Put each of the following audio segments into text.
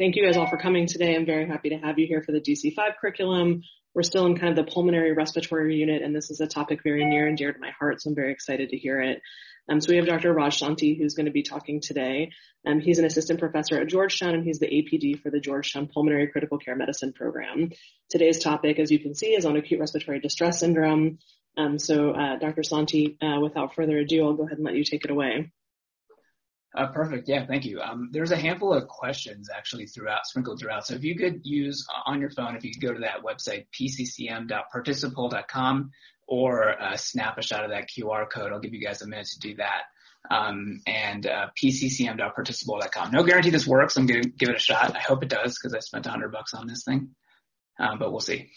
Thank you guys all for coming today. I'm very happy to have you here for the DC5 curriculum. We're still in kind of the pulmonary respiratory unit, and this is a topic very near and dear to my heart, so I'm very excited to hear it. Um, so we have Dr. Raj Shanti, who's going to be talking today. Um, he's an assistant professor at Georgetown, and he's the APD for the Georgetown Pulmonary Critical Care Medicine program. Today's topic, as you can see, is on acute respiratory distress syndrome. Um, so, uh, Dr. Santi, uh, without further ado, I'll go ahead and let you take it away. Uh, perfect. Yeah, thank you. Um, there's a handful of questions actually throughout, sprinkled throughout. So if you could use uh, on your phone, if you could go to that website, pccm.participoll.com, or uh, snap a shot of that QR code. I'll give you guys a minute to do that. Um, and uh, pccm.participoll.com. No guarantee this works. I'm going to give it a shot. I hope it does because I spent 100 bucks on this thing, um, but we'll see.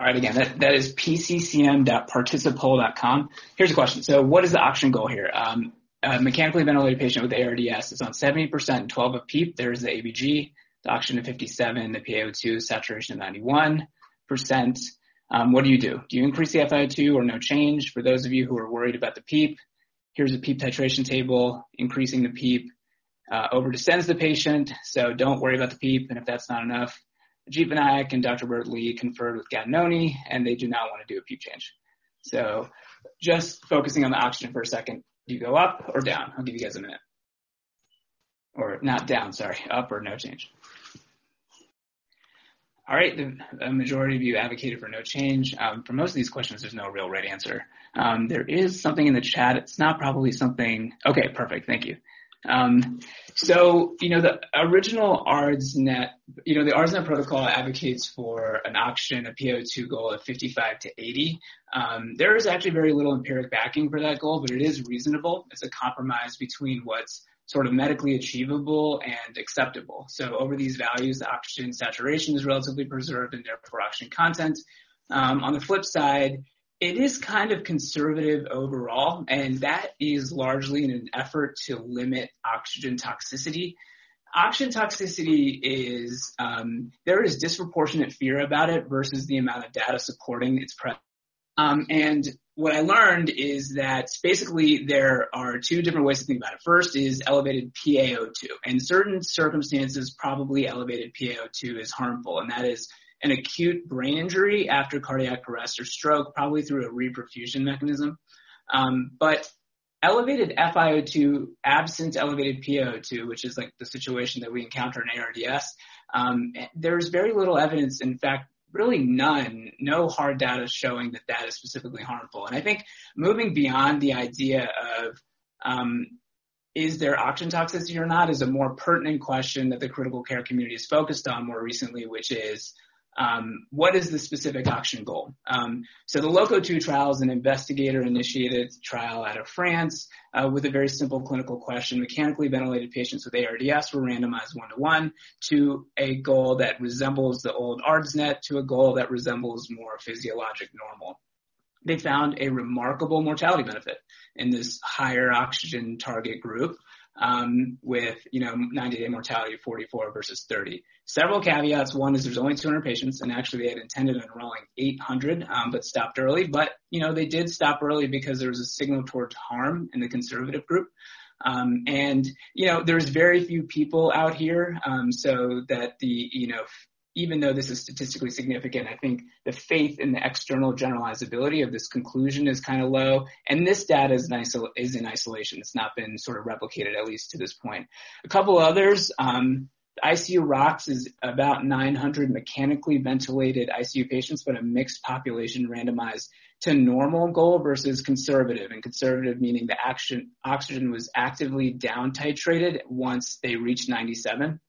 All right, again, that, that is pccm.participoll.com. Here's a question. So what is the oxygen goal here? Um, mechanically ventilated patient with ARDS is on 70% and 12 of PEEP. There's the ABG, the oxygen of 57, the PaO2 saturation of 91%. Um, what do you do? Do you increase the FiO2 or no change? For those of you who are worried about the PEEP, here's a PEEP titration table. Increasing the PEEP uh, overdistends the patient, so don't worry about the PEEP. And if that's not enough, Ajit Vinayak and Dr. Bert Lee conferred with Gattinoni, and they do not want to do a PEEP change. So just focusing on the oxygen for a second. Do you go up or down? I'll give you guys a minute. Or not down, sorry, up or no change. All right, the, majority of you advocated for no change. Um, for most of these questions, there's no real right answer. Um, there is something in the chat. It's not probably something. Okay, perfect. Thank you. Um, so, you know, the original ARDSNet, you know, the ARDSNet protocol advocates for an oxygen, a PO2 goal of 55 to 80. Um, there is actually very little empiric backing for that goal, but it is reasonable. It's a compromise between what's sort of medically achievable and acceptable. So over these values, the oxygen saturation is relatively preserved and therefore oxygen content. Um, on the flip side, it is kind of conservative overall, and that is largely in an effort to limit oxygen toxicity. Oxygen toxicity is, um, there is disproportionate fear about it versus the amount of data supporting its presence. Um, and what I learned is that basically there are two different ways to think about it. First is elevated PaO2. In certain circumstances, probably elevated PaO2 is harmful, and that is an acute brain injury after cardiac arrest or stroke, probably through a reperfusion mechanism. Um, but elevated FiO2 absent elevated PaO2, which is like the situation that we encounter in ARDS, um, there's very little evidence. In fact, really none, no hard data showing that that is specifically harmful. And I think moving beyond the idea of um, is there oxygen toxicity or not is a more pertinent question that the critical care community is focused on more recently, which is um, what is the specific oxygen goal? Um, so the LOCO2 trial is an investigator-initiated trial out of France uh, with a very simple clinical question. Mechanically ventilated patients with ARDS were randomized one-to-one to a goal that resembles the old ARDSNet to a goal that resembles more physiologic normal. They found a remarkable mortality benefit in this higher oxygen target group um, with you know 90-day mortality of 44 versus 30. Several caveats. One is there's only 200 patients, and actually they had intended enrolling 800, um, but stopped early. But you know they did stop early because there was a signal towards harm in the conservative group. Um, and you know there's very few people out here, um, so that the you know even though this is statistically significant, I think the faith in the external generalizability of this conclusion is kind of low. And this data is in, isol- is in isolation. It's not been sort of replicated, at least to this point. A couple others, um, ICU-ROX is about 900 mechanically ventilated ICU patients, but a mixed population randomized to normal goal versus conservative. And conservative meaning the action, oxygen was actively down titrated once they reached 97.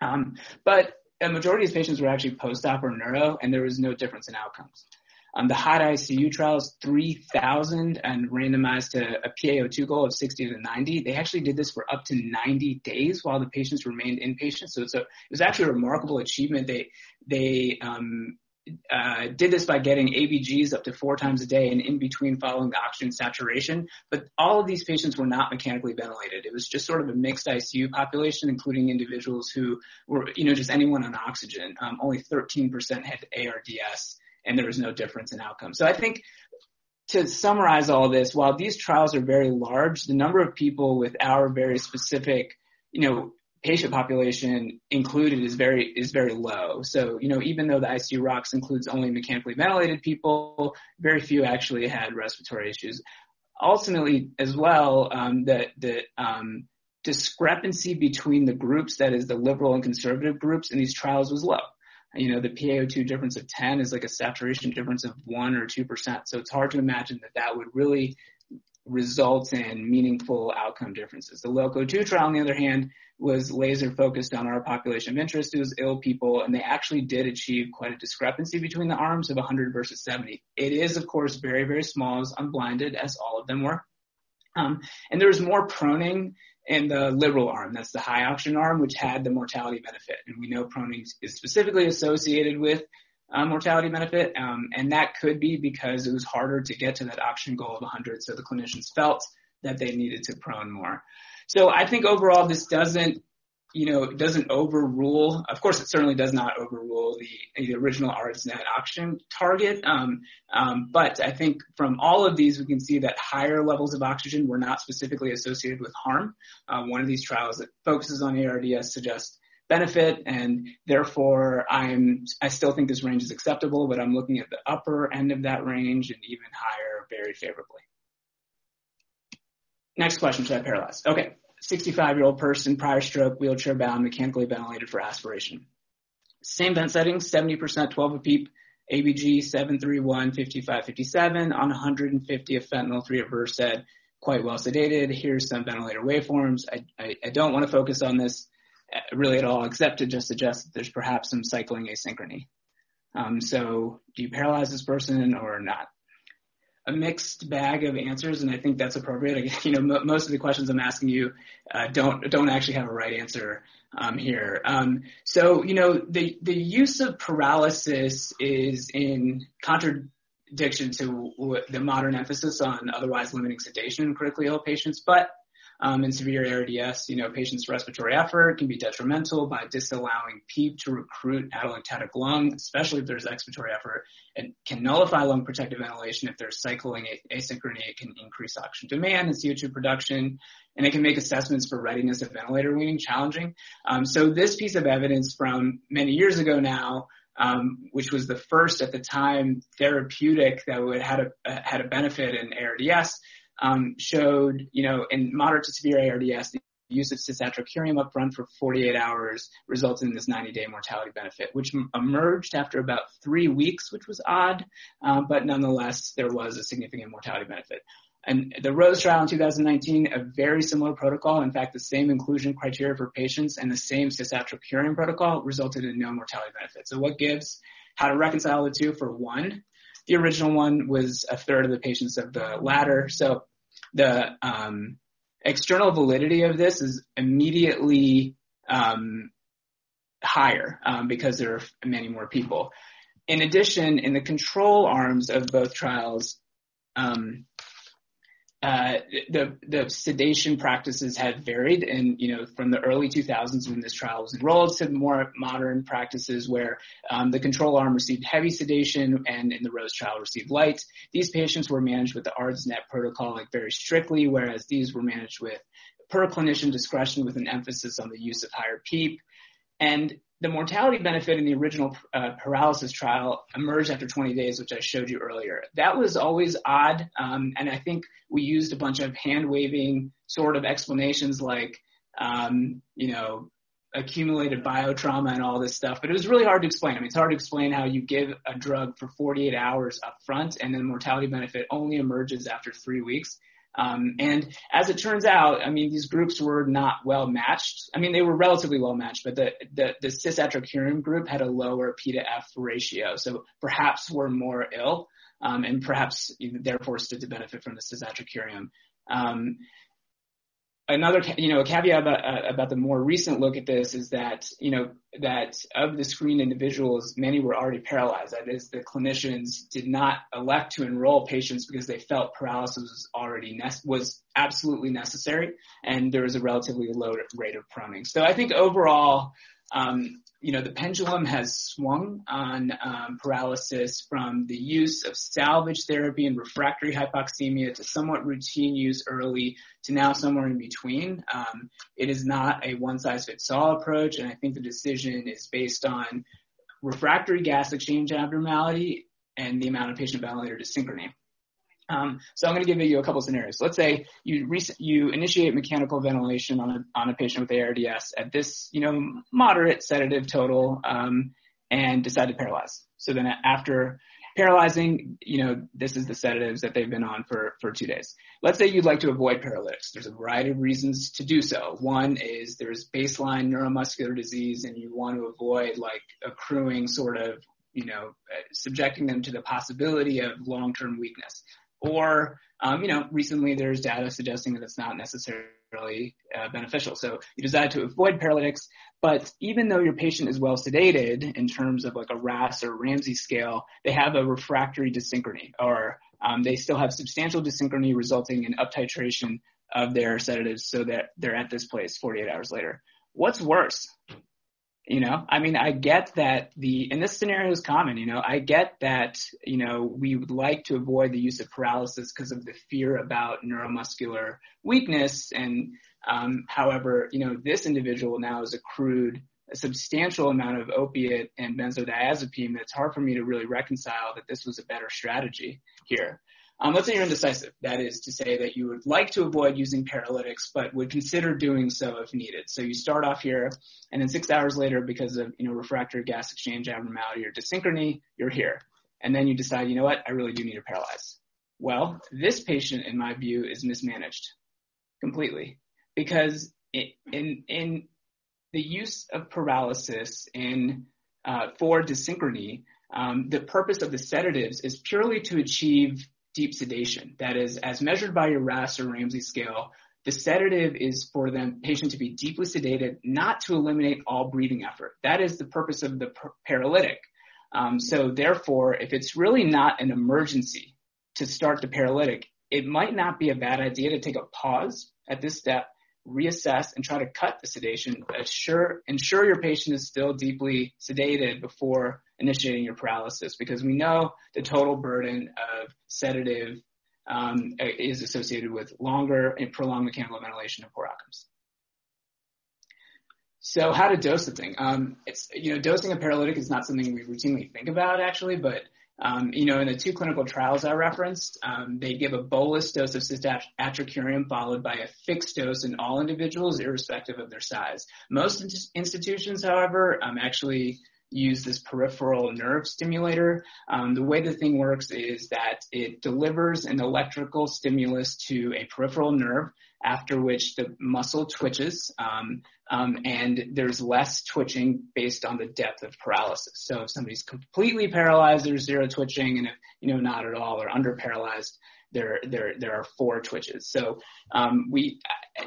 Um, but a majority of patients were actually post-op or neuro, and there was no difference in outcomes. Um, the HOT-ICU trials, 3,000 and randomized to a PaO2 goal of 60 to 90. They actually did this for up to 90 days while the patients remained inpatient. So a, it was actually a remarkable achievement. They, they, um, uh, did this by getting ABGs up to four times a day and in between following the oxygen saturation. But all of these patients were not mechanically ventilated. It was just sort of a mixed ICU population, including individuals who were, you know, just anyone on oxygen. Um, only 13% had ARDS, and there was no difference in outcome. So I think to summarize all this, while these trials are very large, the number of people with our very specific, you know, patient population included is very is very low. So you know even though the ICU-ROX includes only mechanically ventilated people, very few actually had respiratory issues. Ultimately, as well, um, the the um, discrepancy between the groups, that is the liberal and conservative groups in these trials, was low. You know, the PaO2 difference of 10 is like a saturation difference of 1 or 2%. So it's hard to imagine that that would really result in meaningful outcome differences. The LOCO 2 trial, on the other hand, was laser focused on our population of interest. It was ill people, and they actually did achieve quite a discrepancy between the arms of 100 versus 70. It is, of course, very, very small, as unblinded, as all of them were. Um, and there was more proning in the liberal arm, that's the high oxygen arm, which had the mortality benefit. And we know proning is specifically associated with uh, mortality benefit. Um, and that could be because it was harder to get to that oxygen goal of 100. So the clinicians felt that they needed to prone more. So I think overall this doesn't, you know, it doesn't overrule. Of course, it certainly does not overrule the, the original ARDSNet oxygen target. Um, um, but I think from all of these, we can see that higher levels of oxygen were not specifically associated with harm. Um, one of these trials that focuses on ARDS suggests benefit and therefore I'm I still think this range is acceptable, but I'm looking at the upper end of that range and even higher very favorably. Next question, should I paralyze? Okay, 65 year old person, prior stroke, wheelchair bound, mechanically ventilated for aspiration. Same vent settings, 70% 12 a PEEP, ABG 731 5557 on 150 of fentanyl, 3 of Versed, quite well sedated. Here's some ventilator waveforms. I, I, I don't want to focus on this really at all, except to just suggest that there's perhaps some cycling asynchrony. Um, so do you paralyze this person or not? A mixed bag of answers, and I think that's appropriate. You know, m- most of the questions I'm asking you uh, don't don't actually have a right answer um, here. Um, so you know, the the use of paralysis is in contradiction to the modern emphasis on otherwise limiting sedation in critically ill patients, but um, in severe ARDS, you know, patients' respiratory effort can be detrimental by disallowing PEEP to recruit atelectatic lung, especially if there's expiratory effort. and can nullify lung protective ventilation if there's cycling asynchrony. It can increase oxygen demand and CO2 production, and it can make assessments for readiness of ventilator weaning challenging. Um, so this piece of evidence from many years ago now um, which was the first at the time therapeutic that would had a had a benefit in ARDS, um, showed, you know, in moderate to severe ARDS, the use of cisatracurium up front for 48 hours resulted in this 90-day mortality benefit, which emerged after about three weeks, which was odd, um, but nonetheless, there was a significant mortality benefit. And the ROSE trial in 2019, a very similar protocol, in fact, the same inclusion criteria for patients and the same cisatracurium protocol resulted in no mortality benefit. So what gives? How to reconcile the two for one? The original one was a third of the patients of the latter. So the um, external validity of this is immediately um, higher um, because there are many more people. In addition, in the control arms of both trials, um, uh, the the sedation practices have varied, and you know from the early 2000s when this trial was enrolled to more modern practices where um, the control arm received heavy sedation and in the Rose trial received light. These patients were managed with the ARDSNet protocol like very strictly, whereas these were managed with per clinician discretion with an emphasis on the use of higher PEEP. And the mortality benefit in the original uh, paralysis trial emerged after 20 days, which I showed you earlier. That was always odd, um, and I think we used a bunch of hand waving sort of explanations like, um, you know, accumulated biotrauma and all this stuff, but it was really hard to explain. I mean, it's hard to explain how you give a drug for 48 hours up front and then mortality benefit only emerges after three weeks. Um, and as it turns out, I mean, these groups were not well matched. I mean, they were relatively well matched, but the, the, the cisatracurium group had a lower P to F ratio. So perhaps were more ill, um, and perhaps therefore stood to benefit from the cisatracurium. Um, another, you know, a caveat about, uh, about the more recent look at this is that, you know, that of the screened individuals, many were already paralyzed. That is, the clinicians did not elect to enroll patients because they felt paralysis was already ne- was absolutely necessary, and there was a relatively low rate of proning. So I think overall, um, you know, the pendulum has swung on um, paralysis from the use of salvage therapy and refractory hypoxemia to somewhat routine use early to now somewhere in between. Um, it is not a one size fits all approach, and I think the decision is based on refractory gas exchange abnormality and the amount of patient ventilator to synchrony. Um, so I'm going to give you a couple scenarios. Let's say you you initiate mechanical ventilation on a, on a patient with ARDS at this, you know, moderate sedative total, um, and decide to paralyze. So then after paralyzing, you know, this is the sedatives that they've been on for, for two days. Let's say you'd like to avoid paralytics. There's a variety of reasons to do so. One is there's baseline neuromuscular disease and you want to avoid like accruing sort of, you know, subjecting them to the possibility of long-term weakness. Or, um, you know, recently there's data suggesting that it's not necessarily uh, beneficial. So you decide to avoid paralytics, but even though your patient is well sedated in terms of like a RASS or Ramsay scale, they have a refractory dysynchrony or um, they still have substantial dysynchrony resulting in uptitration of their sedatives so that they're at this place 48 hours later. What's worse? You know, I mean, I get that the, and this scenario is common, you know, I get that, you know, we would like to avoid the use of paralysis because of the fear about neuromuscular weakness. And, um, however, you know, this individual now has accrued a substantial amount of opiate and benzodiazepine that's hard for me to really reconcile that this was a better strategy here. Um, let's say you're indecisive. That is to say that you would like to avoid using paralytics, but would consider doing so if needed. So you start off here, and then six hours later, because of you know refractory gas exchange abnormality or dysynchrony, you're here. And then you decide, you know what, I really do need to paralyze. Well, this patient, in my view, is mismanaged completely because in in the use of paralysis in uh, for dysynchrony, um, the purpose of the sedatives is purely to achieve deep sedation. That is, as measured by your RASS or Ramsay scale, the sedative is for the patient to be deeply sedated, not to eliminate all breathing effort. That is the purpose of the paralytic. Um, so therefore, if it's really not an emergency to start the paralytic, it might not be a bad idea to take a pause at this step reassess and try to cut the sedation. Assure, ensure your patient is still deeply sedated before initiating your paralysis because we know the total burden of sedative um, is associated with longer and prolonged mechanical ventilation and poor outcomes. So how to dose the thing? Um, it's, you know, dosing a paralytic is not something we routinely think about actually, but um, you know, in the two clinical trials I referenced, um, they give a bolus dose of cisatracurium followed by a fixed dose in all individuals, irrespective of their size. Most in- institutions, however, um, actually use this peripheral nerve stimulator. Um, the way the thing works is that it delivers an electrical stimulus to a peripheral nerve, after which the muscle twitches, um, um, and there's less twitching based on the depth of paralysis. So if somebody's completely paralyzed, there's zero twitching, and if you know not at all or under paralyzed, there there there are four twitches. So um, we,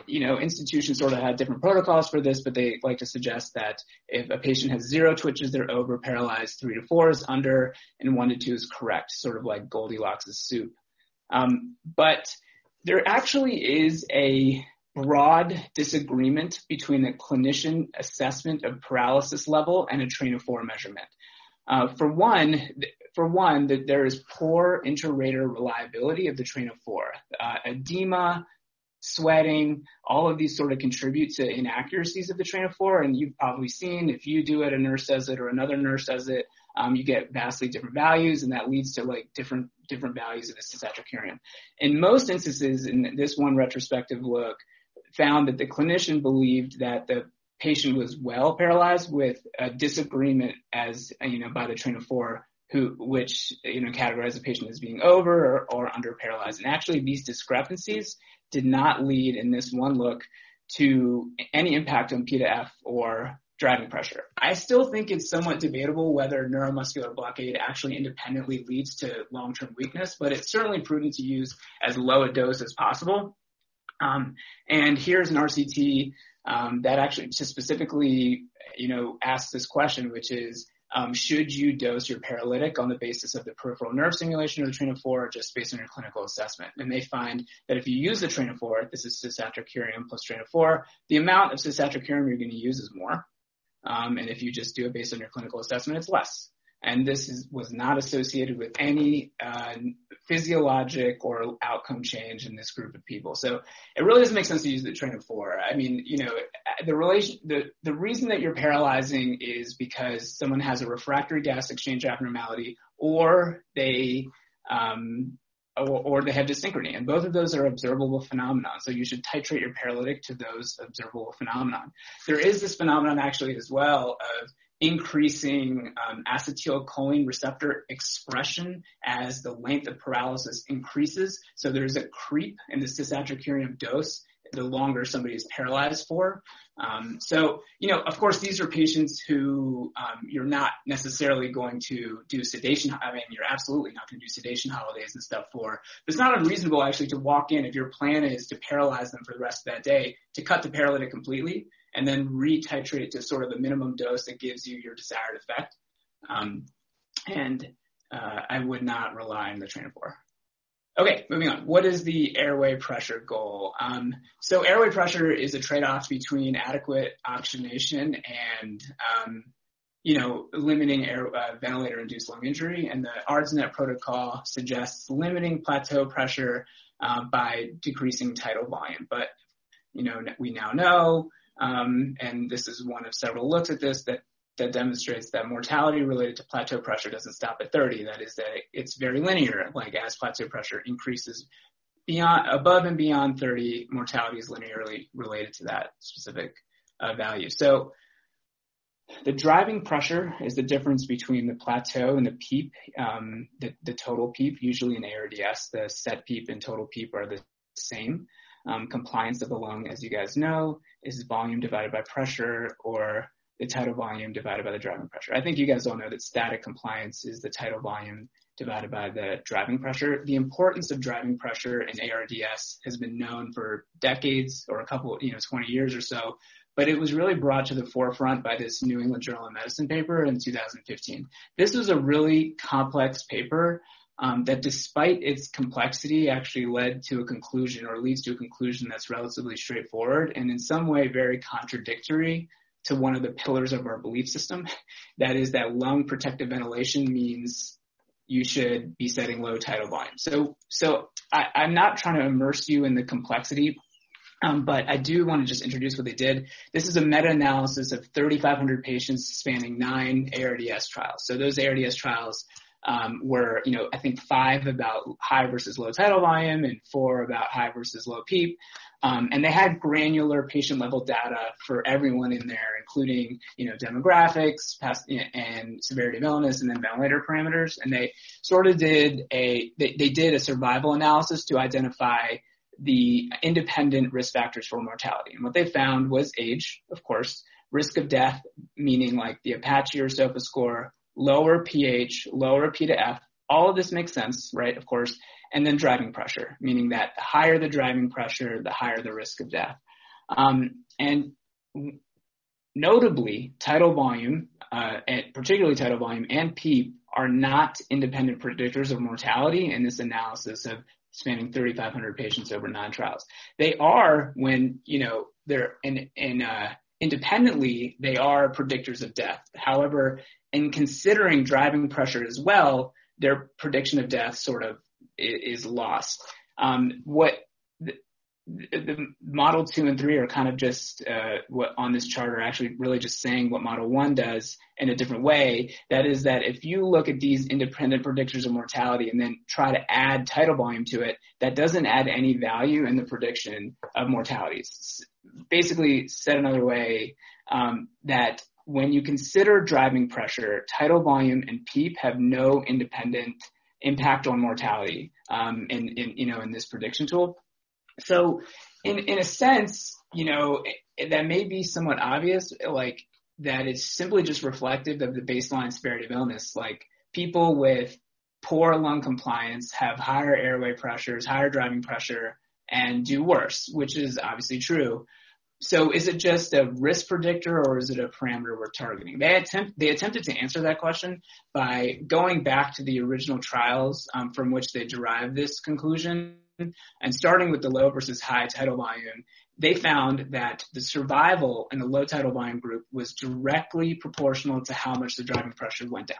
you know, institutions sort of have different protocols for this, but they like to suggest that if a patient has zero twitches, they're over paralyzed. Three to four is under, and one to two is correct, sort of like Goldilocks' soup. Um, but there actually is a broad disagreement between the clinician assessment of paralysis level and a train of four measurement. Uh, for one, for one, that there is poor inter-rater reliability of the train of four. Uh, edema, sweating, all of these sort of contribute to inaccuracies of the train of four. And you've probably seen if you do it, a nurse does it, or another nurse does it, um, you get vastly different values, and that leads to like different different values of the cisatracurium. In most instances, in this one retrospective look, found that the clinician believed that the patient was well paralyzed with a disagreement as you know by the train of four who, which, you know, categorize the patient as being over or, or under paralyzed. And actually these discrepancies did not lead in this one look to any impact on P to F or driving pressure. I still think it's somewhat debatable whether neuromuscular blockade actually independently leads to long-term weakness, but it's certainly prudent to use as low a dose as possible. Um, and here's an RCT um, that actually specifically, you know, asks this question, which is, um, should you dose your paralytic on the basis of the peripheral nerve stimulation or the train of four, or just based on your clinical assessment? And they find that if you use the train of four, this is cisatracurium plus train of four, the amount of cisatracurium you're going to use is more. Um, and if you just do it based on your clinical assessment, it's less. And this is, was not associated with any uh, physiologic or outcome change in this group of people. So it really doesn't make sense to use the train of four. I mean, you know, the relation, the, the reason that you're paralyzing is because someone has a refractory gas exchange abnormality or they um, or, or they have dyssynchrony. And both of those are observable phenomena. So you should titrate your paralytic to those observable phenomena. There is this phenomenon actually as well of increasing um, acetylcholine receptor expression as the length of paralysis increases. So there's a creep in the cisatracurium dose the longer somebody is paralyzed for. Um, so, you know, of course, these are patients who um, you're not necessarily going to do sedation. I mean, you're absolutely not going to do sedation holidays and stuff for. But it's not unreasonable actually to walk in if your plan is to paralyze them for the rest of that day to cut the paralytic completely and then retitrate to sort of the minimum dose that gives you your desired effect. Um, and uh, I would not rely on the four. Okay, moving on. What is the airway pressure goal? Um, so airway pressure is a trade-off between adequate oxygenation and, um, you know, limiting air, uh, ventilator-induced lung injury. And the ARDSNet protocol suggests limiting plateau pressure uh, by decreasing tidal volume. But, you know, we now know, um, and this is one of several looks at this, that that demonstrates that mortality related to plateau pressure doesn't stop at 30. That is that it's very linear. Like as plateau pressure increases beyond, above and beyond 30, mortality is linearly related to that specific uh, value. So the driving pressure is the difference between the plateau and the PEEP, um, the, the, total PEEP. Usually in ARDS, the set PEEP and total PEEP are the same. Um, compliance of the lung, as you guys know, is volume divided by pressure or the tidal volume divided by the driving pressure. I think you guys all know that static compliance is the tidal volume divided by the driving pressure. The importance of driving pressure in ARDS has been known for decades or a couple, you know, 20 years or so, but it was really brought to the forefront by this New England Journal of Medicine paper in 2015. This was a really complex paper um, that despite its complexity actually led to a conclusion or leads to a conclusion that's relatively straightforward and in some way very contradictory to one of the pillars of our belief system. That is that lung protective ventilation means you should be setting low tidal volume. So, so I, am not trying to immerse you in the complexity, um, but I do want to just introduce what they did. This is a meta-analysis of 3,500 patients spanning nine ARDS trials. So those ARDS trials um, were, you know, I think five about high versus low tidal volume and four about high versus low PEEP. Um, and they had granular patient level data for everyone in there, including, you know, demographics, past, and severity of illness, and then ventilator parameters. And they sort of did a, they, they did a survival analysis to identify the independent risk factors for mortality. And what they found was age, of course, risk of death, meaning like the Apache or SOFA score, lower pH, lower P to F. All of this makes sense, right? Of course and then driving pressure, meaning that the higher the driving pressure, the higher the risk of death. Um, and notably, tidal volume, uh, and particularly tidal volume and PEEP, are not independent predictors of mortality in this analysis of spanning 3,500 patients over nine trials. They are when you know they're in in uh, independently they are predictors of death. However, in considering driving pressure as well, their prediction of death sort of is lost. Um, what the, the, model two and three are kind of just uh, what on this chart are actually really just saying what model one does in a different way. That is that if you look at these independent predictors of mortality and then try to add tidal volume to it, that doesn't add any value in the prediction of mortality. Basically, said another way, um, that when you consider driving pressure, tidal volume and PEEP have no independent impact on mortality um, in, in, you know, in this prediction tool. So in, in a sense, you know, it, that may be somewhat obvious, like that it's simply just reflective of the baseline severity of illness. Like people with poor lung compliance have higher airway pressures, higher driving pressure, and do worse, which is obviously true. So is it just a risk predictor or is it a parameter we're targeting? They attempt they attempted to answer that question by going back to the original trials um, from which they derived this conclusion and starting with the low versus high tidal volume they found that the survival in the low tidal volume group was directly proportional to how much the driving pressure went down.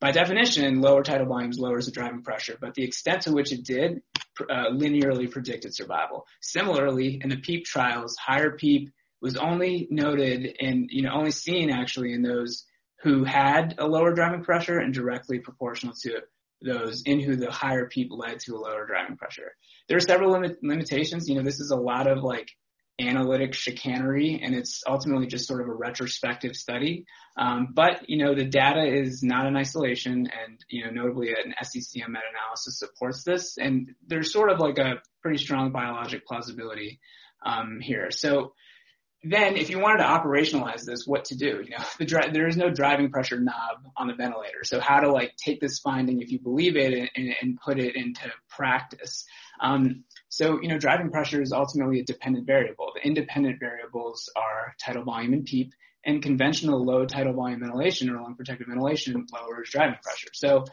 By definition, lower tidal volumes lowers the driving pressure, but the extent to which it did uh, linearly predicted survival. Similarly, in the PEEP trials, higher PEEP was only noted and you know, only seen actually in those who had a lower driving pressure and directly proportional to those in who the higher PEEP led to a lower driving pressure. There are several limit, limitations. You know, this is a lot of like analytic chicanery and it's ultimately just sort of a retrospective study. Um, but, you know, the data is not in isolation and, you know, notably an SCCM meta-analysis supports this and there's sort of like a pretty strong biologic plausibility um, here. So then if you wanted to operationalize this, what to do? You know, the dri- there is no driving pressure knob on the ventilator. So how to like take this finding, if you believe it, and, and put it into practice. Um, so, you know, driving pressure is ultimately a dependent variable. The independent variables are tidal volume and PEEP, and conventional low tidal volume ventilation or lung protective ventilation lowers driving pressure. So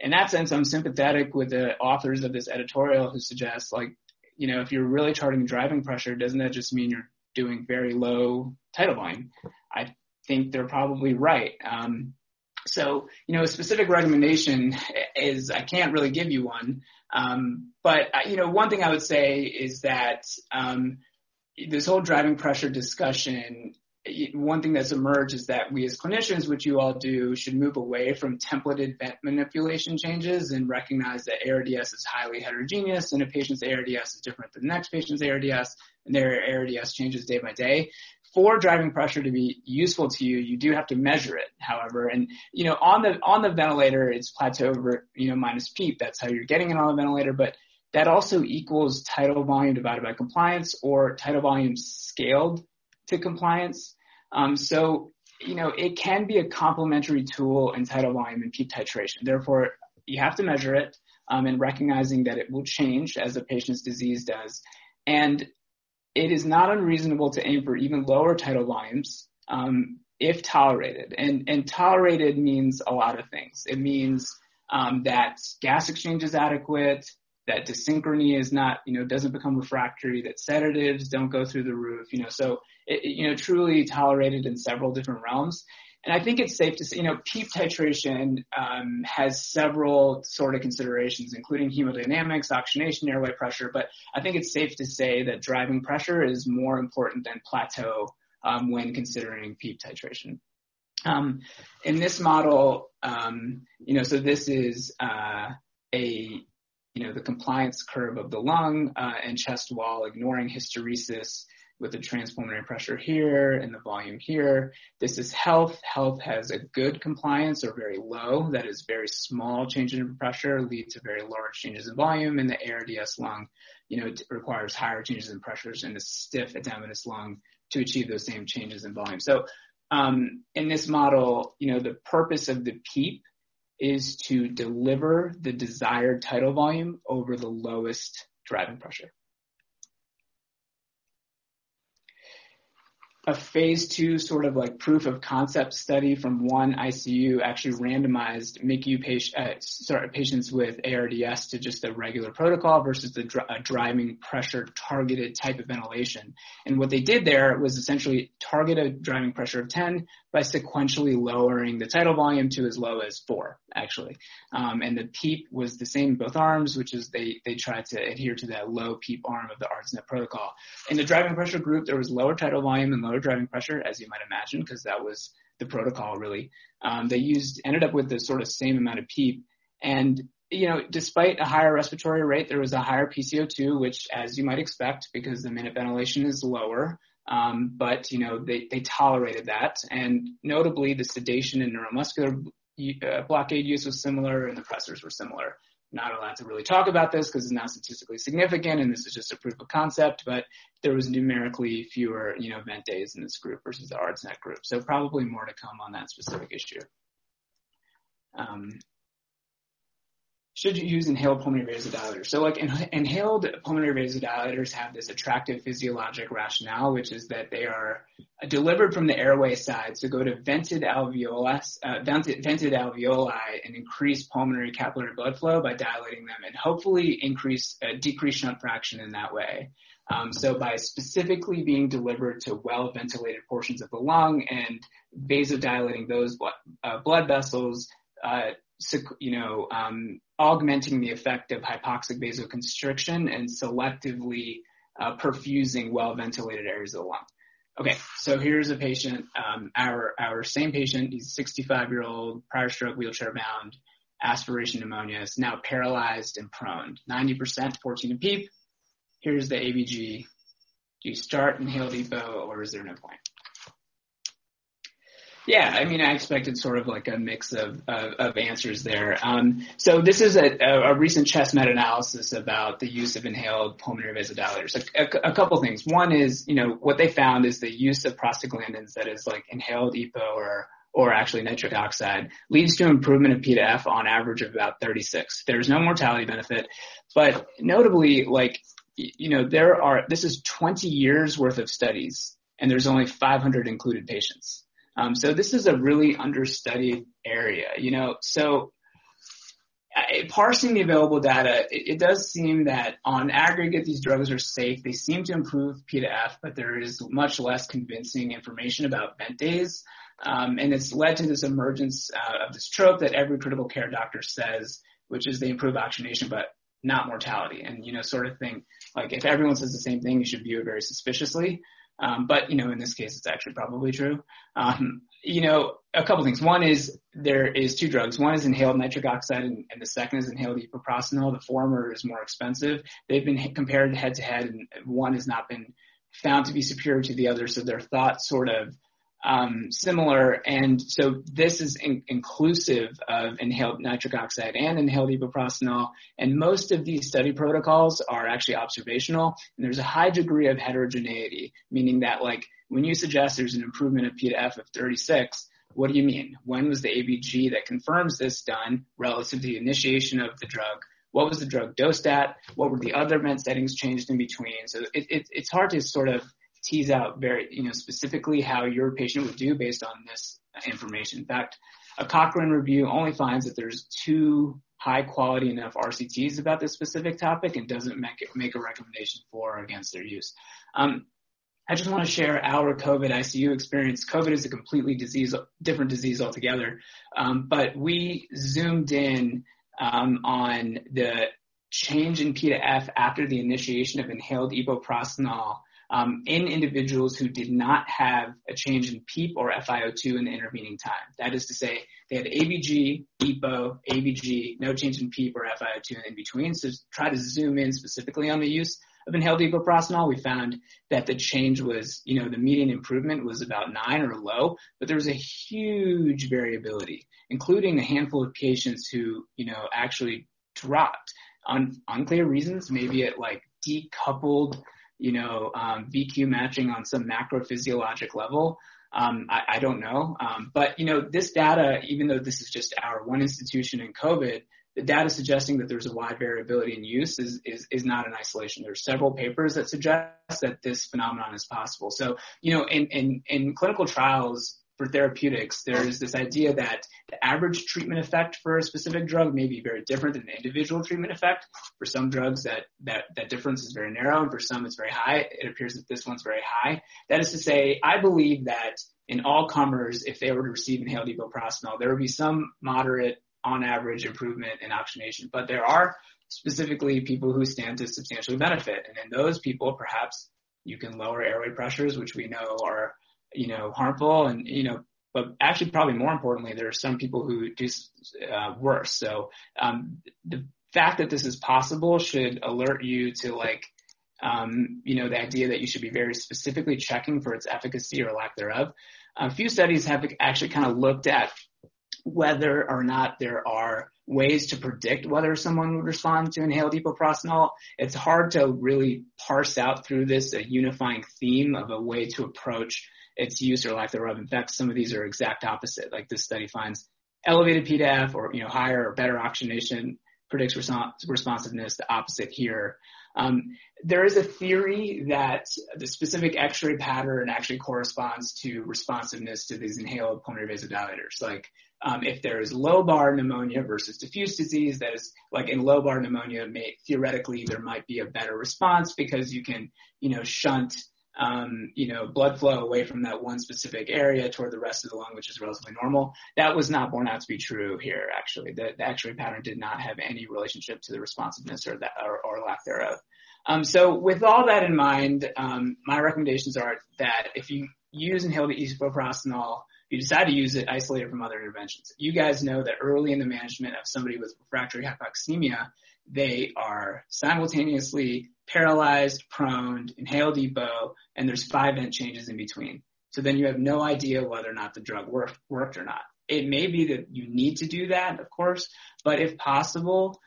in that sense, I'm sympathetic with the authors of this editorial who suggest like, you know, if you're really charting driving pressure, doesn't that just mean you're doing very low tidal volume. I think they're probably right. Um, so, you know, a specific recommendation is I can't really give you one. Um, but, uh, you know, one thing I would say is that um, this whole driving pressure discussion one thing that's emerged is that we as clinicians, which you all do, should move away from templated vent manipulation changes and recognize that ARDS is highly heterogeneous and a patient's ARDS is different than the next patient's ARDS and their ARDS changes day by day. For driving pressure to be useful to you, you do have to measure it, however. And, you know, on the, on the ventilator, it's plateau over, you know, minus PEEP. That's how you're getting it on the ventilator. But that also equals tidal volume divided by compliance or tidal volume scaled to compliance. Um, so, you know, it can be a complementary tool in tidal volume and PEEP titration. Therefore, you have to measure it um, and recognizing that it will change as a patient's disease does. And it is not unreasonable to aim for even lower tidal volumes um, if tolerated. And, and tolerated means a lot of things. It means um, that gas exchange is adequate, that dysynchrony is not, you know, doesn't become refractory, that sedatives don't go through the roof, you know, so, it, you know, truly tolerated in several different realms. And I think it's safe to say, you know, PEEP titration um, has several sort of considerations, including hemodynamics, oxygenation, airway pressure. But I think it's safe to say that driving pressure is more important than plateau um, when considering PEEP titration. Um, in this model, um, you know, so this is uh, a you know, the compliance curve of the lung uh, and chest wall, ignoring hysteresis with the transpulmonary pressure here and the volume here. This is health. Health has a good compliance or very low. That is very small changes in pressure lead to very large changes in volume. And the ARDS lung, you know, requires higher changes in pressures in a stiff edematous lung to achieve those same changes in volume. So um, in this model, you know, the purpose of the PEEP is to deliver the desired tidal volume over the lowest driving pressure. A phase two sort of like proof of concept study from one ICU actually randomized MICU patient, uh, sorry, patients with ARDS to just a regular protocol versus the dr- driving pressure targeted type of ventilation. And what they did there was essentially target a driving pressure of 10 by sequentially lowering the tidal volume to as low as four, actually. Um, and the PEEP was the same in both arms, which is they, they tried to adhere to that low PEEP arm of the ARDSNet protocol. In the driving pressure group, there was lower tidal volume and lower driving pressure, as you might imagine, because that was the protocol really. Um, they used, ended up with the sort of same amount of PEEP. And you know, despite a higher respiratory rate, there was a higher PCO2, which, as you might expect, because the minute ventilation is lower, um, but you know they, they tolerated that, and notably the sedation and neuromuscular uh, blockade use was similar, and the pressors were similar. Not allowed to really talk about this because it's not statistically significant, and this is just a proof of concept. But there was numerically fewer, you know, event days in this group versus the ARDSNet group. So probably more to come on that specific issue. Um, should you use inhaled pulmonary vasodilators? So like in, inhaled pulmonary vasodilators have this attractive physiologic rationale, which is that they are delivered from the airway side, so go to vented alveoli, uh, vented, vented alveoli and increase pulmonary capillary blood flow by dilating them and hopefully increase, uh, decrease shunt fraction in that way. Um, so by specifically being delivered to well ventilated portions of the lung and vasodilating those blood, uh, blood vessels, uh, you know, um, augmenting the effect of hypoxic vasoconstriction and selectively uh, perfusing well ventilated areas of the lung. Okay, so here's a patient, um, our our same patient. He's 65 year old, prior stroke, wheelchair bound, aspiration pneumonia. Is now paralyzed and prone. 90% 14 and PEEP. Here's the ABG. Do you start inhaled EPO or is there no point? Yeah, I mean, I expected sort of like a mix of of, of answers there. Um, so this is a, a, recent chest meta-analysis about the use of inhaled pulmonary vasodilators. A, a, a, couple things. One is, you know, what they found is the use of prostaglandins that is like inhaled EPO or or actually nitric oxide leads to improvement of P to F on average of about 36. There's no mortality benefit, but notably, like, you know, there are, this is 20 years worth of studies and there's only 500 included patients. Um, so this is a really understudied area, you know, so uh, parsing the available data, it, it, does seem that on aggregate, these drugs are safe. They seem to improve P to F, but there is much less convincing information about vent days. Um, and it's led to this emergence uh, of this trope that every critical care doctor says, which is they improve oxygenation, but not mortality. And, you know, sort of thing, like if everyone says the same thing, you should view it very suspiciously. Um, but you know, in this case, it's actually probably true. Um, you know, a couple things. One is there is two drugs. One is inhaled nitric oxide, and, and the second is inhaled epoprostenol. The former is more expensive. They've been compared head to head, and one has not been found to be superior to the other. So they're thought sort of um, similar. And so this is in- inclusive of inhaled nitric oxide and inhaled epoprostenol. And most of these study protocols are actually observational. And there's a high degree of heterogeneity, meaning that like when you suggest there's an improvement of P to F of 36, what do you mean? When was the ABG that confirms this done relative to the initiation of the drug? What was the drug dosed at? What were the other vent settings changed in between? So it, it, it's hard to sort of tease out very, you know, specifically how your patient would do based on this information. In fact, a Cochrane review only finds that there's two high quality enough RCTs about this specific topic and doesn't make it, make a recommendation for or against their use. Um, I just want to share our COVID ICU experience. COVID is a completely disease, different disease altogether. Um, but we zoomed in um, on the change in P to F after the initiation of inhaled epoprostenol um, in individuals who did not have a change in PEEP or FiO2 in the intervening time. That is to say, they had ABG, EPO, ABG, no change in PEEP or FiO2 in between. So try to zoom in specifically on the use of inhaled epoprostenol. We found that the change was, you know, the median improvement was about nine or low, but there was a huge variability, including a handful of patients who, you know, actually dropped on unclear reasons, maybe it like decoupled you know, um, VQ matching on some macro physiologic level. Um, I, I, don't know. Um, but, you know, this data, even though this is just our one institution in COVID, the data suggesting that there's a wide variability in use is, is, is not in isolation. There's several papers that suggest that this phenomenon is possible. So, you know, in, in, in clinical trials, for therapeutics, there's this idea that the average treatment effect for a specific drug may be very different than the individual treatment effect. For some drugs, that, that, that difference is very narrow, and for some, it's very high. It appears that this one's very high. That is to say, I believe that in all comers, if they were to receive inhaled epoprostenol, there would be some moderate, on average, improvement in oxygenation. But there are specifically people who stand to substantially benefit. And in those people, perhaps you can lower airway pressures, which we know are you know, harmful and, you know, but actually probably more importantly, there are some people who do uh, worse. So, um, the fact that this is possible should alert you to like, um, you know, the idea that you should be very specifically checking for its efficacy or lack thereof. A few studies have actually kind of looked at whether or not there are ways to predict whether someone would respond to inhaled epoprostenol. It's hard to really parse out through this a unifying theme of a way to approach its use or lack thereof. In fact, some of these are exact opposite. Like this study finds elevated P to F or, you know, higher or better oxygenation predicts responsiveness, the opposite here. Um, there is a theory that the specific X-ray pattern actually corresponds to responsiveness to these inhaled pulmonary vasodilators. Like um, if there is lobar pneumonia versus diffuse disease, that is like in lobar pneumonia, may, theoretically there might be a better response because you can, you know, shunt, um, you know, blood flow away from that one specific area toward the rest of the lung, which is relatively normal. That was not borne out to be true here, actually. The, the X-ray pattern did not have any relationship to the responsiveness or, that, or, or lack thereof. Um, so with all that in mind, um, my recommendations are that if you use inhaled epoprostenol, you decide to use it isolated from other interventions. You guys know that early in the management of somebody with refractory hypoxemia, they are simultaneously paralyzed, prone, inhaled EPO, and there's five vent changes in between. So then you have no idea whether or not the drug worked, worked or not. It may be that you need to do that, of course, but if possible,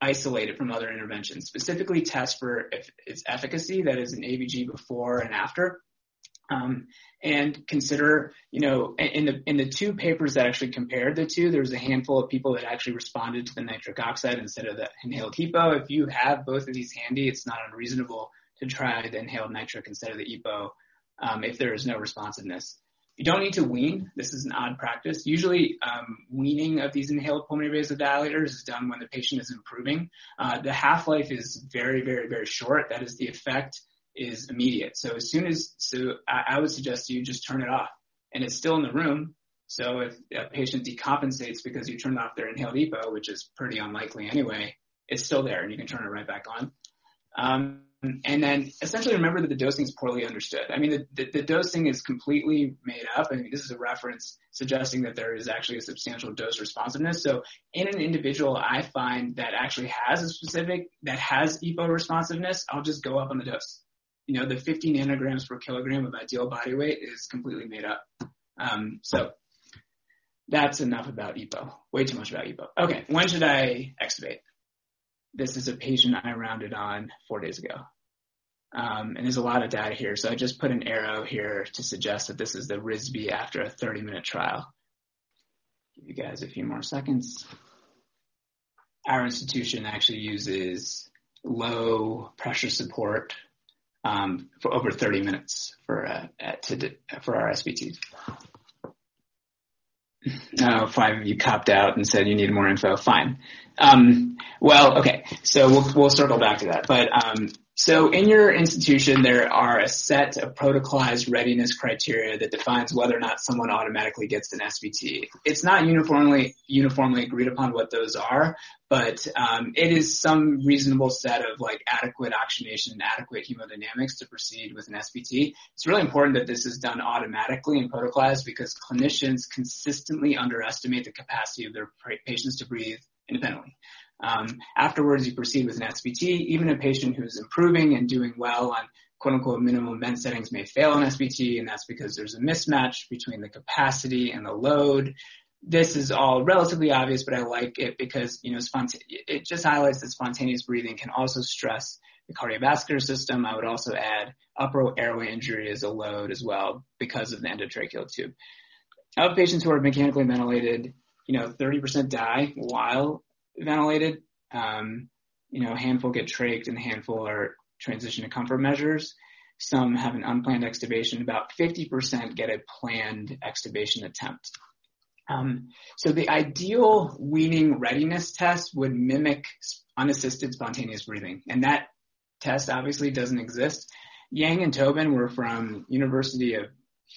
isolate it from other interventions. Specifically test for its efficacy, that is an ABG before and after, um, and consider, you know, in the in the two papers that actually compared the two, there was a handful of people that actually responded to the nitric oxide instead of the inhaled EPO. If you have both of these handy, it's not unreasonable to try the inhaled nitric instead of the EPO um, if there is no responsiveness. You don't need to wean. This is an odd practice. Usually, um, weaning of these inhaled pulmonary vasodilators is done when the patient is improving. Uh, the half-life is very, very, very short. That is the effect is immediate. So as soon as, so I, I would suggest you just turn it off and it's still in the room. So if a patient decompensates because you turned off their inhaled EPO, which is pretty unlikely anyway, it's still there and you can turn it right back on. Um, and then essentially remember that the dosing is poorly understood. I mean, the, the, the, dosing is completely made up. I mean, this is a reference suggesting that there is actually a substantial dose responsiveness. So in an individual I find that actually has a specific, that has EPO responsiveness, I'll just go up on the dose you know, the 50 nanograms per kilogram of ideal body weight is completely made up. Um, so that's enough about EPO. Way too much about EPO. Okay, when should I extubate? This is a patient I rounded on four days ago. Um, and there's a lot of data here, so I just put an arrow here to suggest that this is the RISB after a 30 minute trial. Give you guys a few more seconds. Our institution actually uses low pressure support um, for over 30 minutes for uh, to, for our SBTs. No, five of you copped out and said you need more info. Fine. Um, well, okay. So we'll we'll circle back to that. But um, so in your institution, there are a set of protocolized readiness criteria that defines whether or not someone automatically gets an SBT. It's not uniformly uniformly agreed upon what those are, but um, it is some reasonable set of like adequate oxygenation and adequate hemodynamics to proceed with an SBT. It's really important that this is done automatically and protocolized because clinicians consistently underestimate the capacity of their patients to breathe independently. Um, afterwards, you proceed with an SBT. Even a patient who's improving and doing well on quote unquote minimum vent settings may fail an SBT, and that's because there's a mismatch between the capacity and the load. This is all relatively obvious, but I like it because you know it just highlights that spontaneous breathing can also stress the cardiovascular system. I would also add upper airway injury as a load as well because of the endotracheal tube. Of patients who are mechanically ventilated, you know, 30% die while ventilated. Um, you know, a handful get trached and a handful are transition to comfort measures. Some have an unplanned extubation. About 50% get a planned extubation attempt. Um, so the ideal weaning readiness test would mimic unassisted spontaneous breathing, and that test obviously doesn't exist. Yang and Tobin were from University of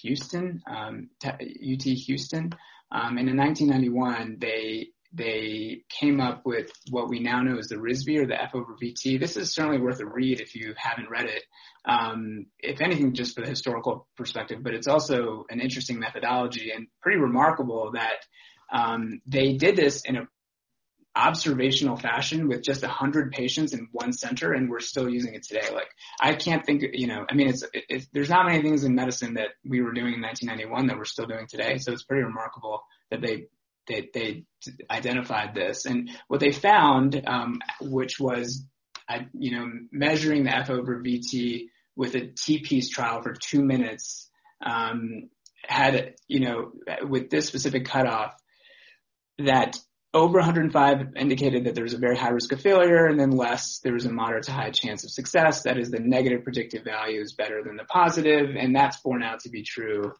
Houston, um, UT Houston, um, and in 1991 they they came up with what we now know as the RISB or the F over VT. This is certainly worth a read if you haven't read it. Um, if anything, just for the historical perspective, but it's also an interesting methodology and pretty remarkable that um, they did this in an observational fashion with just 100 patients in one center and we're still using it today. Like I can't think, you know, I mean, it's, it, there's not many things in medicine that we were doing in 1991 that we're still doing today. So it's pretty remarkable that they they, they identified this. And what they found, um, which was, uh, you know, measuring the F over VT with a T-piece trial for two minutes, um, had, you know, with this specific cutoff, that over 105 indicated that there was a very high risk of failure, and then less, there was a moderate to high chance of success. That is, the negative predictive value is better than the positive, and that's borne out to be true.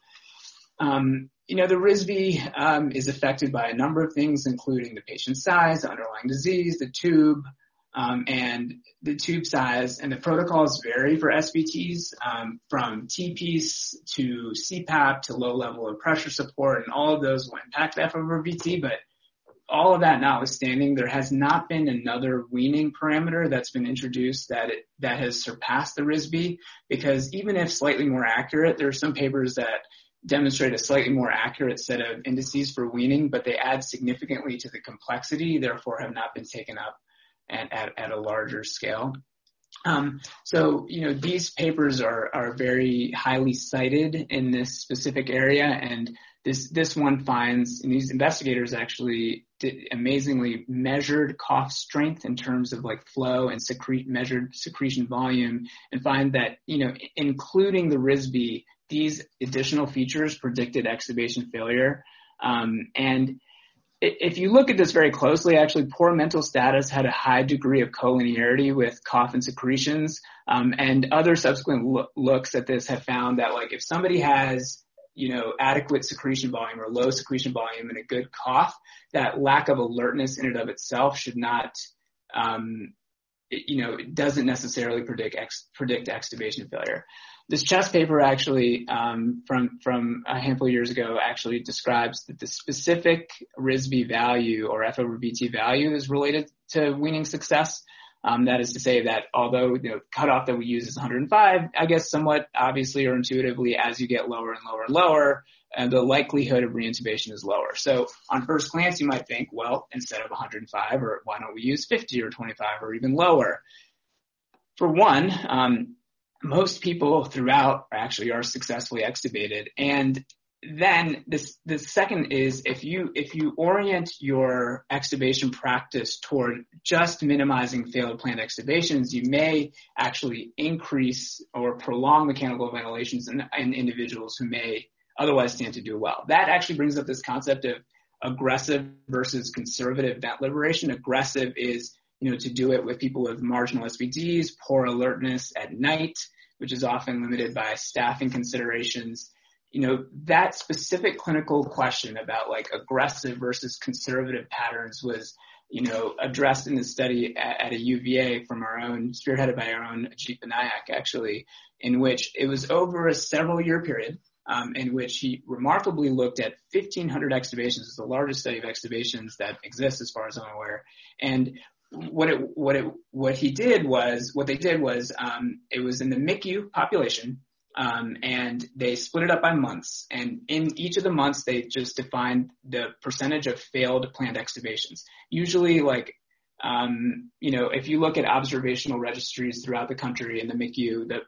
Um, you know, the RISV um, is affected by a number of things, including the patient size, the underlying disease, the tube, um, and the tube size. And the protocols vary for SBTs um, from TPIECE to CPAP to low level of pressure support, and all of those will impact FOBT, but all of that notwithstanding, there has not been another weaning parameter that's been introduced that it, that has surpassed the RISV because even if slightly more accurate, there are some papers that demonstrate a slightly more accurate set of indices for weaning, but they add significantly to the complexity, therefore have not been taken up at, at, at a larger scale. Um, so, you know, these papers are, are very highly cited in this specific area and this, this one finds, and these investigators actually did amazingly measured cough strength in terms of like flow and secrete, measured secretion volume and find that, you know, including the RISV, these additional features predicted extubation failure. Um, and if you look at this very closely, actually poor mental status had a high degree of collinearity with cough and secretions. Um, and other subsequent lo- looks at this have found that like if somebody has you know, adequate secretion volume or low secretion volume and a good cough, that lack of alertness in and of itself should not, um, it, you know, it doesn't necessarily predict ex, predict extubation failure. This chest paper actually, um, from from a handful of years ago, actually describes that the specific RISV value or FOBT value is related to weaning success. Um, that is to say that although the cutoff that we use is 105, I guess somewhat obviously or intuitively, as you get lower and lower and lower, and the likelihood of reintubation is lower. So on first glance, you might think, well, instead of 105, or why don't we use 50 or 25 or even lower? For one, um, most people throughout actually are successfully extubated, and then this the second is if you if you orient your extubation practice toward just minimizing failed planned extubations, you may actually increase or prolong mechanical ventilations in, in individuals who may otherwise stand to do well. That actually brings up this concept of aggressive versus conservative vent liberation. Aggressive is you know to do it with people with marginal SBTs, poor alertness at night, which is often limited by staffing considerations you know, that specific clinical question about like aggressive versus conservative patterns was, you know, addressed in the study at, at a UVA from our own, spearheaded by our own Ajit actually, in which it was over a several year period, um, in which he remarkably looked at 1500 extubations. It's the largest study of extubations that exists as far as I'm aware. And what it, what it, what he did was, what they did was, um, it was in the MICU population, um, and they split it up by months. And in each of the months, they just defined the percentage of failed planned extubations. Usually, like, um, you know, if you look at observational registries throughout the country in the MICU, the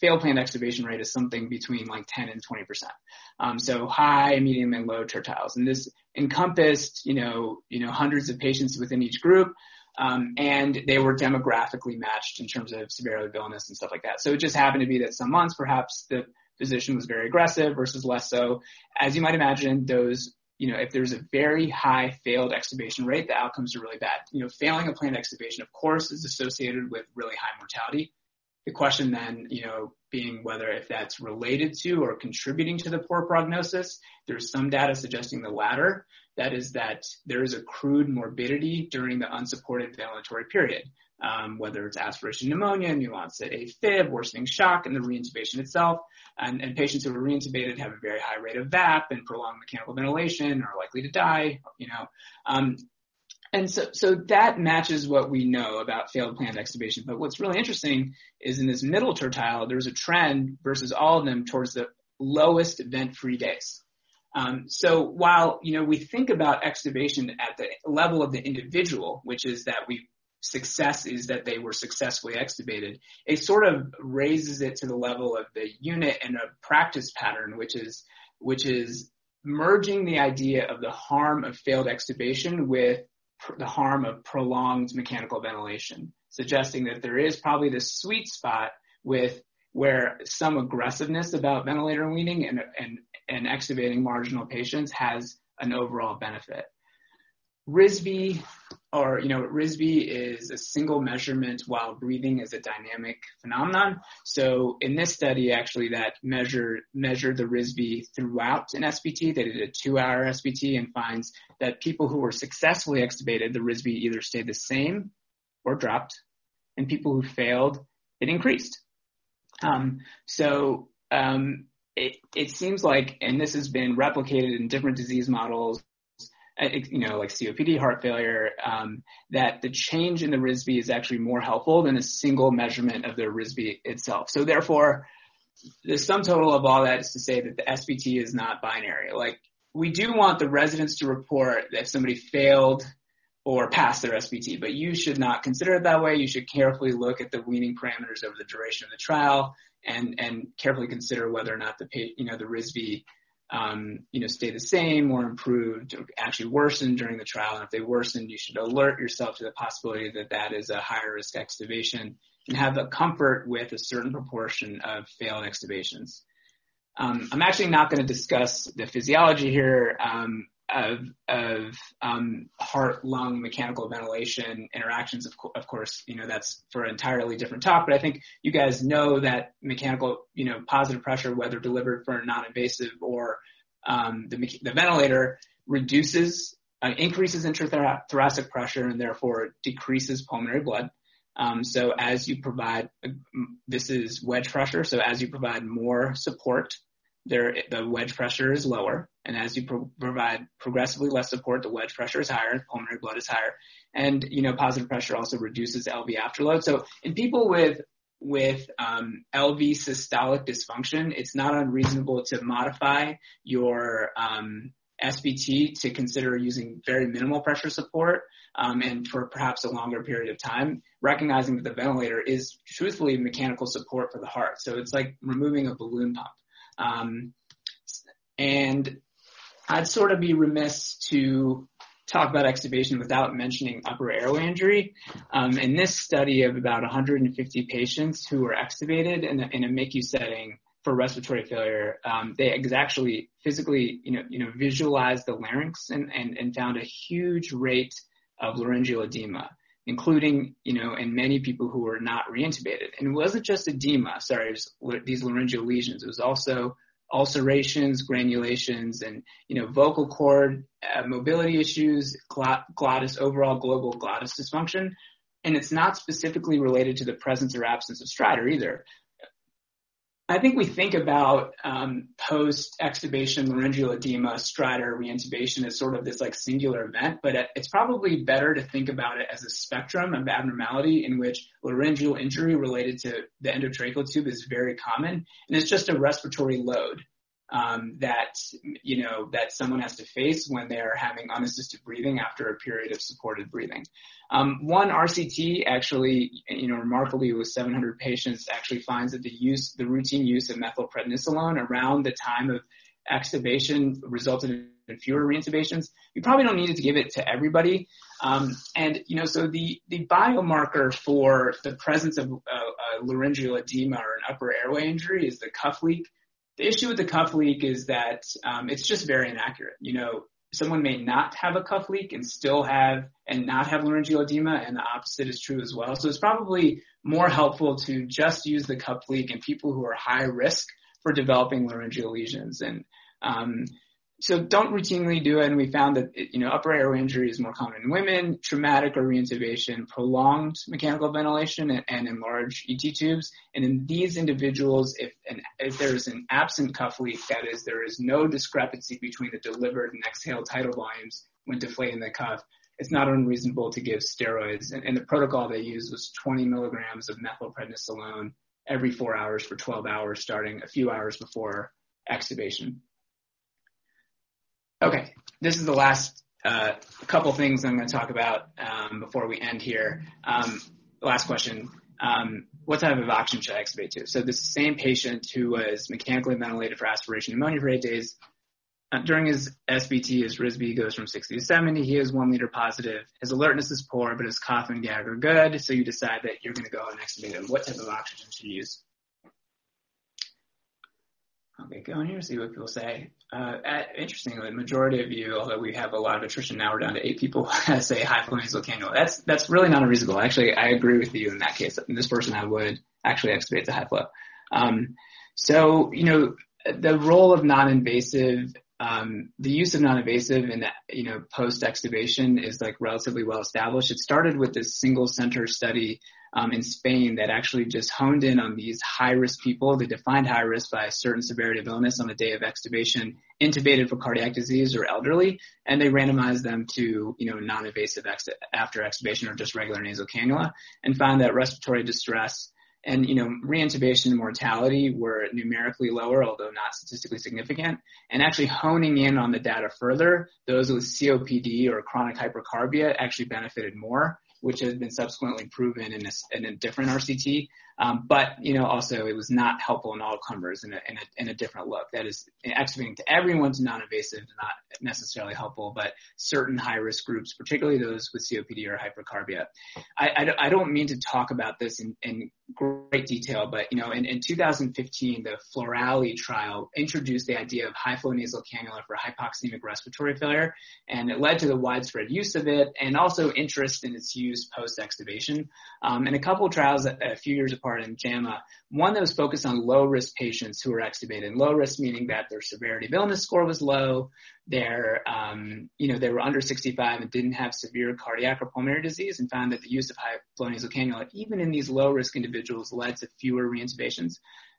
failed planned extubation rate is something between like 10 and 20 percent. Um, so high, medium, and low tertiles. And this encompassed, you know, you know, hundreds of patients within each group. Um, and they were demographically matched in terms of severity of illness and stuff like that. So it just happened to be that some months perhaps the physician was very aggressive versus less so. As you might imagine, those, you know, if there's a very high failed extubation rate, the outcomes are really bad. You know, failing a planned extubation, of course, is associated with really high mortality. The question then, you know, being whether if that's related to or contributing to the poor prognosis, there's some data suggesting the latter. That is that there is accrued morbidity during the unsupported ventilatory period, um, whether it's aspiration pneumonia, new onset AFib, worsening shock, and the reintubation itself. And, and, patients who are reintubated have a very high rate of VAP and prolonged mechanical ventilation are likely to die, you know. Um, and so, so that matches what we know about failed planned extubation. But what's really interesting is in this middle tertile, there's a trend versus all of them towards the lowest vent-free days. Um, so while you know we think about extubation at the level of the individual, which is that we success is that they were successfully extubated, it sort of raises it to the level of the unit and a practice pattern, which is which is merging the idea of the harm of failed extubation with pr- the harm of prolonged mechanical ventilation, suggesting that there is probably this sweet spot with where some aggressiveness about ventilator weaning and, and, and extubating marginal patients has an overall benefit. RSBI or, you know, RSBI is a single measurement while breathing is a dynamic phenomenon. So in this study, actually, that measured, measured the RSBI throughout an SBT. They did a two hour SBT and finds that people who were successfully extubated, the RSBI either stayed the same or dropped. And people who failed, it increased. Um, so, um, it, it seems like, and this has been replicated in different disease models, uh, you know, like COPD, heart failure, um, that the change in the RSBI is actually more helpful than a single measurement of the RSBI itself. So therefore, the sum total of all that is to say that the SBT is not binary. Like we do want the residents to report that if somebody failed or passed their SBT, but you should not consider it that way. You should carefully look at the weaning parameters over the duration of the trial and, and carefully consider whether or not the, you know, the RSBI um, you know, stay the same or improved, or actually worsened during the trial. And if they worsened, you should alert yourself to the possibility that that is a higher risk extubation and have a comfort with a certain proportion of failed extubations. Um, I'm actually not going to discuss the physiology here um, of, of um, heart-lung mechanical ventilation interactions. Of, co- of, course, you know that's for an entirely different talk. But I think you guys know that mechanical, you know, positive pressure, whether delivered for a non-invasive or um, the, the ventilator, reduces, uh, increases intrathoracic pressure, and therefore decreases pulmonary blood. Um, so as you provide, this is wedge pressure. So as you provide more support there, the wedge pressure is lower. And as you pro- provide progressively less support, the wedge pressure is higher, pulmonary blood is higher. And, you know, positive pressure also reduces LV afterload. So in people with, with um, LV systolic dysfunction, it's not unreasonable to modify your um, SBT to consider using very minimal pressure support um, and for perhaps a longer period of time, recognizing that the ventilator is truthfully mechanical support for the heart. So it's like removing a balloon pump. Um, and I'd sort of be remiss to talk about extubation without mentioning upper airway injury. Um, in this study of about 150 patients who were extubated in a, in a MICU setting for respiratory failure, um, they actually physically, you know, you know, visualized the larynx and, and, and found a huge rate of laryngeal edema including, you know, in many people who were not reintubated. And it wasn't just edema, sorry, was, these laryngeal lesions. It was also ulcerations, granulations, and, you know, vocal cord uh, mobility issues, glottis, overall global glottis dysfunction. And it's not specifically related to the presence or absence of stridor either. I think we think about um, post extubation laryngeal edema, stridor, reintubation as sort of this like singular event, but it's probably better to think about it as a spectrum of abnormality in which laryngeal injury related to the endotracheal tube is very common, and it's just a respiratory load um, that you know that someone has to face when they're having unassisted breathing after a period of supported breathing. Um, one RCT actually, you know, remarkably with 700 patients, actually finds that the use, the routine use of methylprednisolone around the time of extubation resulted in fewer reintubations. You probably don't need to give it to everybody. Um, and, you know, so the, the biomarker for the presence of uh, laryngeal edema or an upper airway injury is the cuff leak. The issue with the cuff leak is that um, it's just very inaccurate. You know, someone may not have a cuff leak and still have and not have laryngeal edema, and the opposite is true as well. So it's probably more helpful to just use the cuff leak in people who are high risk for developing laryngeal lesions. And um, so don't routinely do it. And we found that, you know, upper airway injury is more common in women, traumatic or reintubation, prolonged mechanical ventilation and, and enlarged ET tubes. And in these individuals, if, an, if there is an absent cuff leak, that is, there is no discrepancy between the delivered and exhaled tidal volumes when deflating the cuff, it's not unreasonable to give steroids. And, and the protocol they used was 20 milligrams of methylprednisolone every four hours for 12 hours, starting a few hours before extubation. Okay, this is the last uh, couple things I'm going to talk about um, before we end here. Um, last question. Um, what type of oxygen should I extubate to? So this same patient who was mechanically ventilated for aspiration pneumonia for eight days, uh, during his SBT, his RSBI goes from 60 to 70. He is one liter positive. His alertness is poor, but his cough and gag are good. So you decide that you're going to go and extubate him. What type of oxygen should you use? I'll get going here, and see what people say. Uh, interestingly, the majority of you, although we have a lot of attrition now, we're down to eight people say high flow nasal cannula. That's that's really not unreasonable. Actually, I agree with you in that case. In this person, I would actually extubate to high flow. Um, so you know, the role of non-invasive um, the use of non-invasive in that, you know, post-extubation is like relatively well established. It started with this single center study um, in Spain that actually just honed in on these high-risk people. They defined high risk by a certain severity of illness on the day of extubation, intubated for cardiac disease or elderly, and they randomized them to, you know, non-invasive ex- after extubation or just regular nasal cannula, and found that respiratory distress and you know reintubation mortality were numerically lower, although not statistically significant. And actually honing in on the data further, those with COPD or chronic hypercarbia actually benefited more, which has been subsequently proven in a, in a different RCT. Um, but you know, also it was not helpful in all comers in a, in a, in a different look. That is, extubating to everyone to non-invasive, not necessarily helpful, but certain high-risk groups, particularly those with COPD or hypercarbia. I, I, I don't mean to talk about this in, in great detail, but you know, in, in 2015, the Florali trial introduced the idea of high flow nasal cannula for hypoxemic respiratory failure, and it led to the widespread use of it, and also interest in its use post extubation. Um, and a couple of trials a, a few years apart in JAMA, one that was focused on low risk patients who were extubated. Low risk meaning that their severity of illness score was low, their, um, you know, they were under 65 and didn't have severe cardiac or pulmonary disease, and found that the use of high flow nasal cannula, even in these low risk individuals, led to fewer reintubations.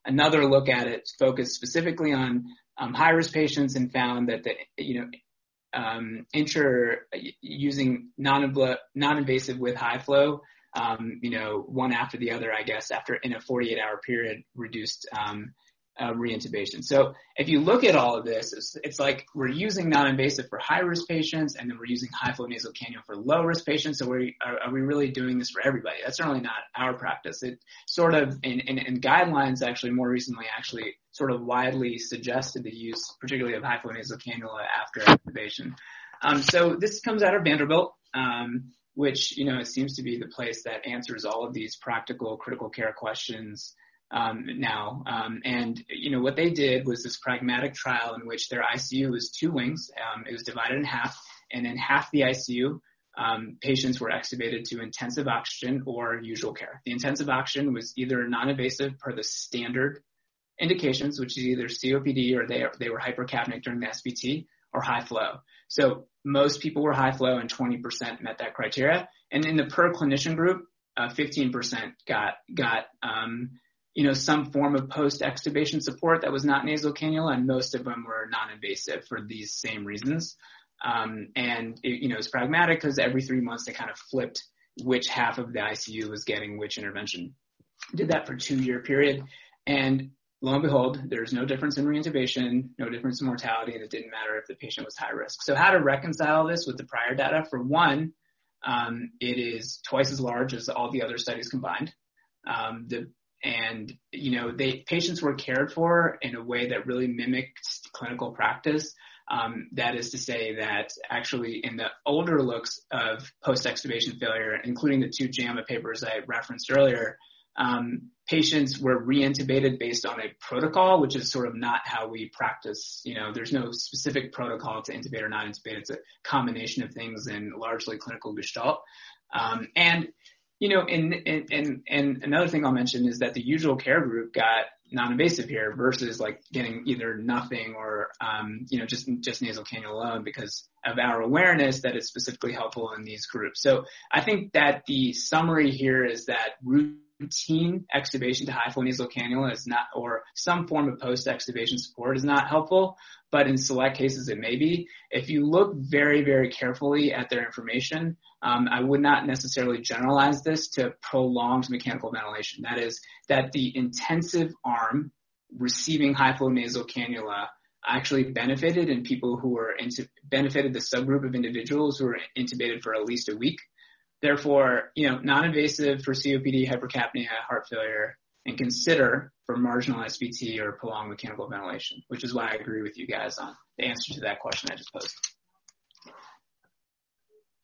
Another look at it focused specifically on um, high risk patients and found that the, you know, um, using non-invasive with high flow, um, you know, one after the other, I guess, after in a 48 hour period, reduced um, uh, reintubation. So if you look at all of this, it's, it's like we're using non-invasive for high-risk patients, and then we're using high-flow nasal cannula for low-risk patients. So we are, are, we really doing this for everybody? That's certainly not our practice. It sort of in, in, in guidelines actually more recently actually sort of widely suggested the use, particularly of high-flow nasal cannula after intubation. Um, so this comes out of Vanderbilt. Um, which you know seems to be the place that answers all of these practical critical care questions um, now. Um, and you know what they did was this pragmatic trial in which their ICU was two wings. Um, it was divided in half, and in half the ICU, um, patients were extubated to intensive oxygen or usual care. The intensive oxygen was either non-invasive per the standard indications, which is either COPD or they they were hypercapnic during the SBT or high flow. So most people were high flow and 20% met that criteria. And in the per clinician group, uh, 15% got got um, you know, some form of post-extubation support that was not nasal cannula, and most of them were non-invasive for these same reasons. Um, and it, you know, it's pragmatic because every three months they kind of flipped which half of the ICU was getting which intervention. Did that for two year period, and lo and behold, there's no difference in reintubation, no difference in mortality, and it didn't matter if the patient was high risk. So how to reconcile this with the prior data? For one, um, it is twice as large as all the other studies combined. Um, the and you know they patients were cared for in a way that really mimicked clinical practice. Um, that is to say that actually in the older looks of post-extubation failure, including the two JAMA papers I referenced earlier, um, patients were reintubated based on a protocol, which is sort of not how we practice. You know, there's no specific protocol to intubate or not intubate. It's a combination of things and largely clinical gestalt. Um, and you know, and, and, and another thing I'll mention is that the usual care group got non-invasive here versus like getting either nothing or, um, you know, just, just nasal cannula alone because of our awareness that it's specifically helpful in these groups. So I think that the summary here is that routine extubation to high flow nasal cannula is not, or some form of post extubation support is not helpful, but in select cases it may be. If you look very, very carefully at their information, um, I would not necessarily generalize this to prolonged mechanical ventilation. That is, that the intensive arm receiving high flow nasal cannula actually benefited in people who were into, benefited the subgroup of individuals who were intubated for at least a week. Therefore, you know, non-invasive for COPD, hypercapnia, heart failure, and consider for marginal SBT or prolonged mechanical ventilation, which is why I agree with you guys on the answer to that question I just posed.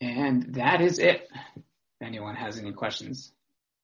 And that is it. If anyone has any questions.